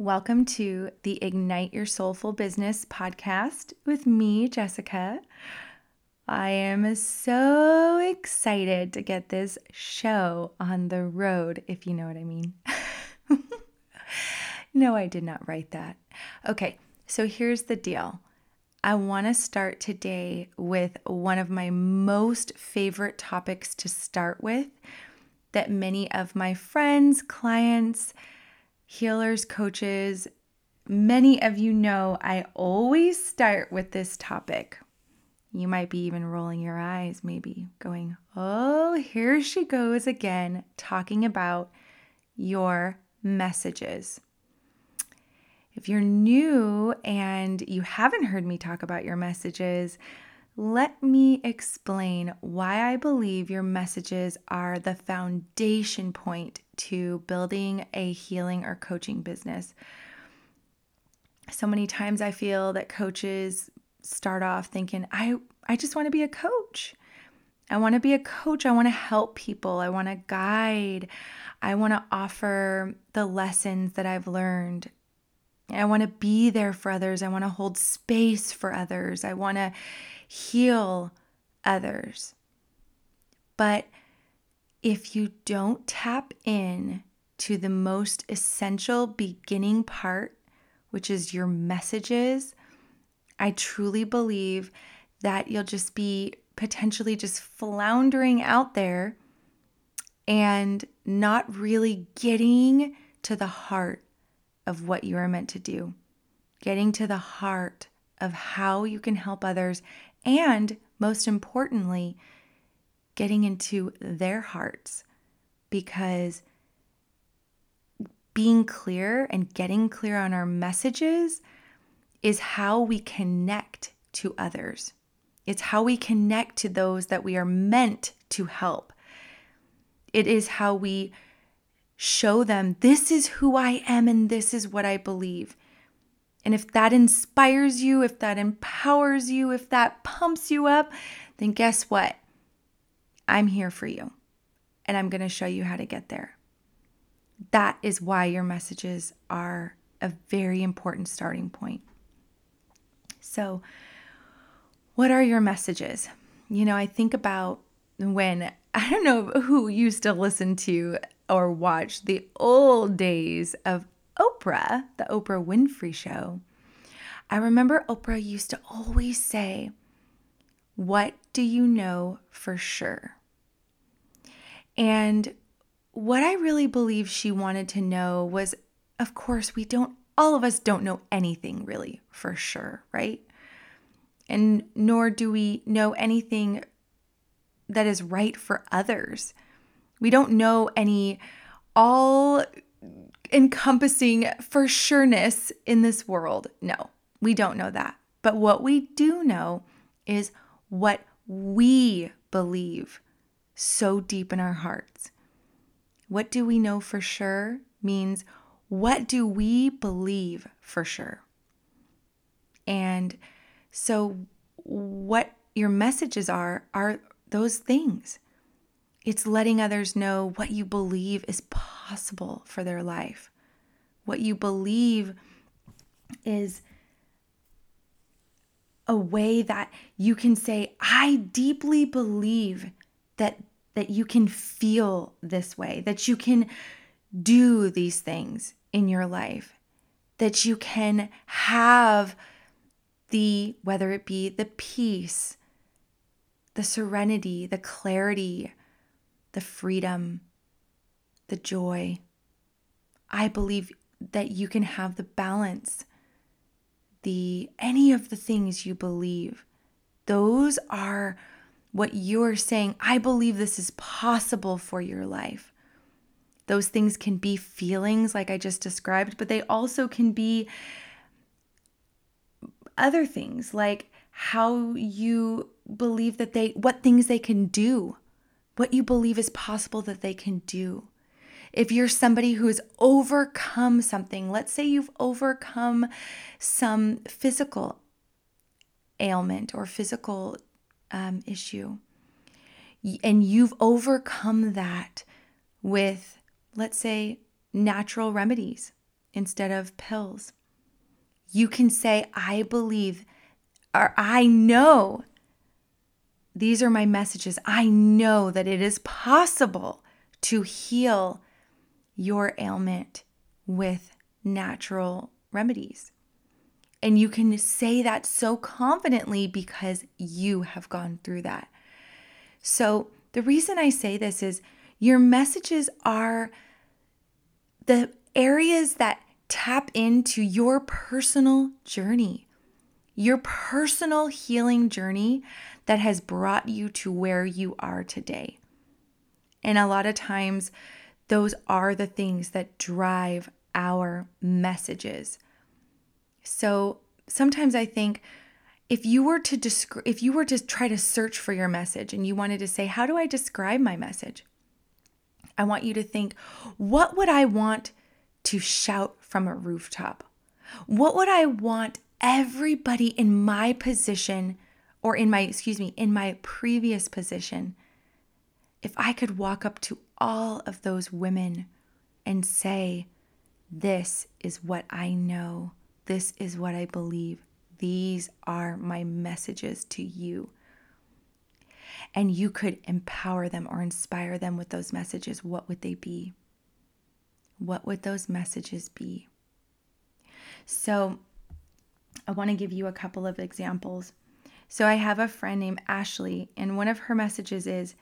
Welcome to the Ignite Your Soulful Business podcast with me, Jessica. I am so excited to get this show on the road, if you know what I mean. no, I did not write that. Okay, so here's the deal. I want to start today with one of my most favorite topics to start with that many of my friends, clients, healers, coaches, many of you know I always start with this topic. You might be even rolling your eyes, maybe going, oh, here she goes again, talking about your messages. If you're new and you haven't heard me talk about your messages, let me explain why I believe your messages are the foundation point to building a healing or coaching business. So many times I feel that coaches start off thinking, I, I just want to be a coach. I want to be a coach. I want to help people. I want to guide. I want to offer the lessons that I've learned. I want to be there for others. I want to hold space for others. I want to heal others. But if you don't tap in to the most essential beginning part, which is your messages, I truly believe that you'll just be potentially just floundering out there and not really getting to the heart of what you are meant to do, getting to the heart of how you can help others and most importantly, getting into their hearts because being clear and getting clear on our messages is how we connect to others. It's how we connect to those that we are meant to help. It is how we show them this is who I am and this is what I believe. And if that inspires you, if that empowers you, if that pumps you up, then guess what? I'm here for you and I'm going to show you how to get there. That is why your messages are a very important starting point. So, what are your messages? You know, I think about when I don't know who used to listen to or watch the old days of Oprah, the Oprah Winfrey Show, I remember Oprah used to always say, What do you know for sure? And what I really believe she wanted to know was of course, we don't, all of us don't know anything really for sure, right? And nor do we know anything that is right for others. We don't know any all encompassing for sureness in this world. No, we don't know that. But what we do know is what we believe so deep in our hearts. What do we know for sure means what do we believe for sure? And so, what your messages are, are those things. It's letting others know what you believe is possible for their life. What you believe is a way that you can say, I deeply believe that that you can feel this way, that you can do these things in your life, that you can have the, whether it be the peace, the serenity, the clarity, the freedom, the joy. I believe that you can have the balance, the any of the things you believe. Those are what you're saying. I believe this is possible for your life. Those things can be feelings, like I just described, but they also can be other things, like how you believe that they, what things they can do what you believe is possible that they can do. If you're somebody who has overcome something, let's say you've overcome some physical ailment or physical um, issue, and you've overcome that with, let's say, natural remedies instead of pills. You can say, I believe or I know these are my messages. I know that it is possible to heal your ailment with natural remedies. And you can say that so confidently because you have gone through that. So, the reason I say this is your messages are the areas that tap into your personal journey, your personal healing journey that has brought you to where you are today. And a lot of times, those are the things that drive our messages. So sometimes I think if you were to describe if you were to try to search for your message and you wanted to say how do I describe my message? I want you to think what would I want to shout from a rooftop? What would I want everybody in my position or in my excuse me, in my previous position if I could walk up to all of those women and say, This is what I know. This is what I believe. These are my messages to you. And you could empower them or inspire them with those messages. What would they be? What would those messages be? So, I want to give you a couple of examples. So, I have a friend named Ashley, and one of her messages is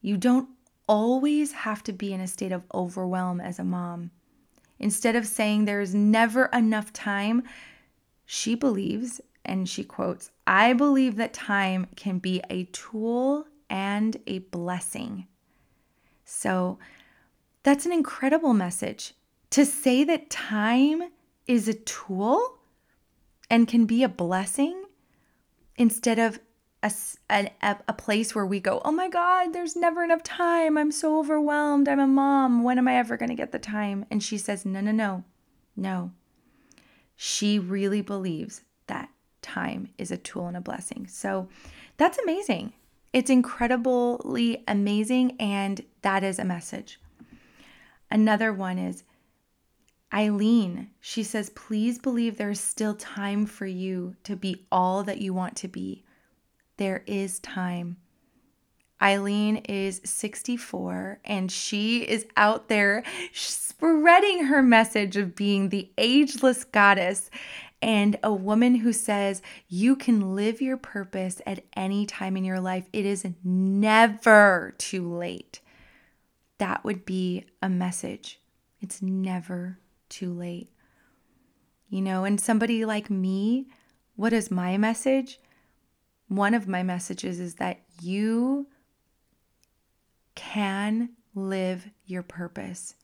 you don't always have to be in a state of overwhelm as a mom. Instead of saying there's never enough time, she believes, and she quotes, I believe that time can be a tool and a blessing. So that's an incredible message. To say that time is a tool and can be a blessing instead of a, a, a place where we go, oh my God, there's never enough time. I'm so overwhelmed. I'm a mom. When am I ever going to get the time? And she says, no, no, no, no. She really believes that time is a tool and a blessing. So that's amazing. It's incredibly amazing. And that is a message. Another one is Eileen. She says, please believe there's still time for you to be all that you want to be there is time. Eileen is 64 and she is out there spreading her message of being the ageless goddess and a woman who says you can live your purpose at any time in your life. It is never too late. That would be a message. It's never too late. You know, and somebody like me, what is my message? One of my messages is that you can live your purpose.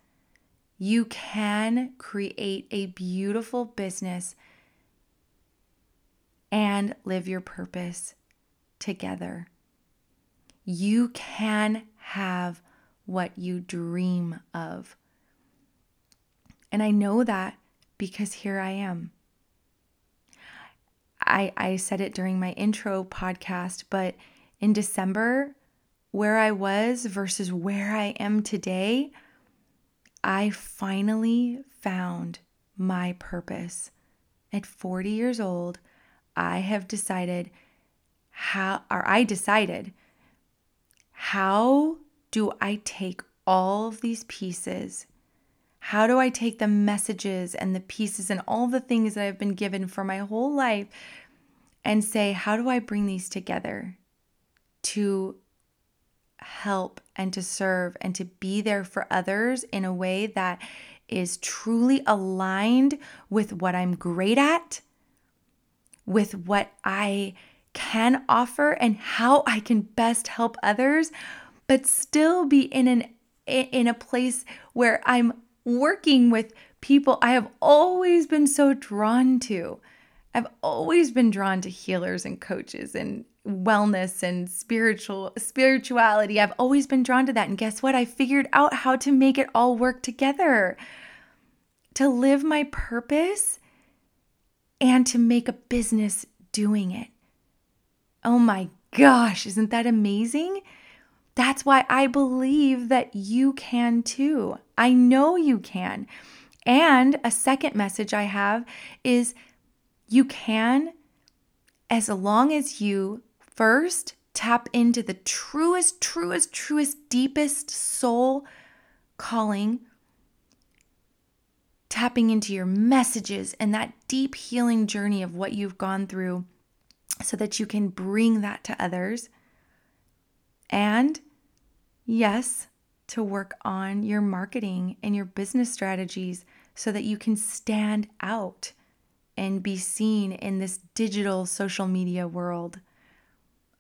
You can create a beautiful business and live your purpose together. You can have what you dream of. And I know that because here I am. I, I said it during my intro podcast, but in December, where I was versus where I am today, I finally found my purpose. At 40 years old, I have decided how, or I decided, how do I take all of these pieces how do I take the messages and the pieces and all the things that I've been given for my whole life and say, how do I bring these together to help and to serve and to be there for others in a way that is truly aligned with what I'm great at, with what I can offer and how I can best help others, but still be in an in a place where I'm working with people I have always been so drawn to. I've always been drawn to healers and coaches and wellness and spiritual spirituality. I've always been drawn to that. And guess what? I figured out how to make it all work together. To live my purpose and to make a business doing it. Oh my gosh, isn't that amazing? That's why I believe that you can too. I know you can. And a second message I have is you can, as long as you first tap into the truest, truest, truest, deepest soul calling, tapping into your messages and that deep healing journey of what you've gone through so that you can bring that to others. And yes, to work on your marketing and your business strategies so that you can stand out and be seen in this digital social media world.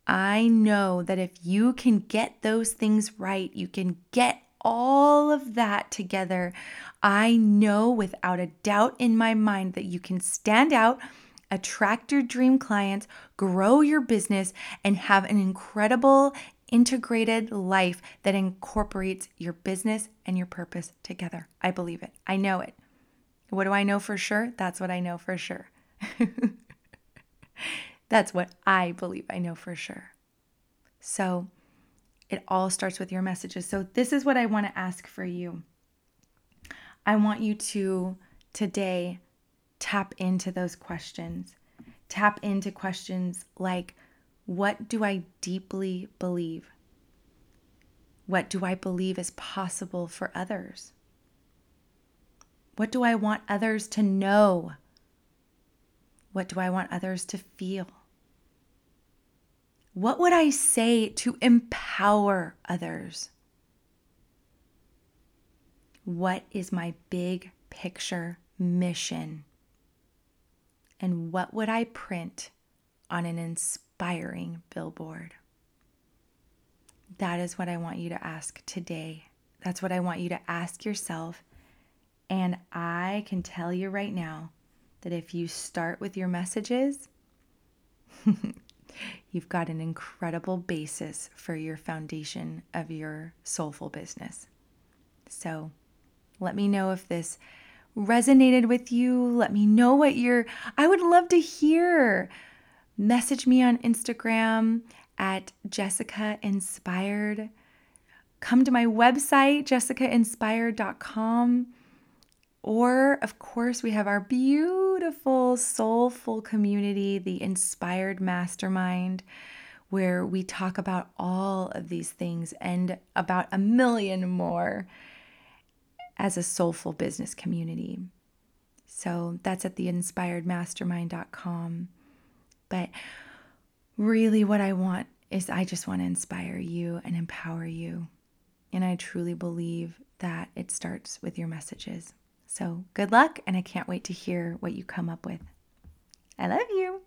I know that if you can get those things right, you can get all of that together. I know without a doubt in my mind that you can stand out, attract your dream clients, grow your business, and have an incredible integrated life that incorporates your business and your purpose together. I believe it. I know it. What do I know for sure? That's what I know for sure. That's what I believe I know for sure. So it all starts with your messages. So this is what I want to ask for you. I want you to today tap into those questions. Tap into questions like, what do I deeply believe? What do I believe is possible for others? What do I want others to know? What do I want others to feel? What would I say to empower others? What is my big picture mission? And what would I print on an inspiring inspiring billboard? That is what I want you to ask today. That's what I want you to ask yourself. And I can tell you right now that if you start with your messages, you've got an incredible basis for your foundation of your soulful business. So let me know if this resonated with you. Let me know what you're, I would love to hear message me on Instagram at Jessica Inspired. Come to my website, jessicainspired.com. Or, of course, we have our beautiful, soulful community, the Inspired Mastermind, where we talk about all of these things and about a million more as a soulful business community. So that's at theinspiredmastermind.com. But really, what I want is I just want to inspire you and empower you. And I truly believe that it starts with your messages. So good luck, and I can't wait to hear what you come up with. I love you.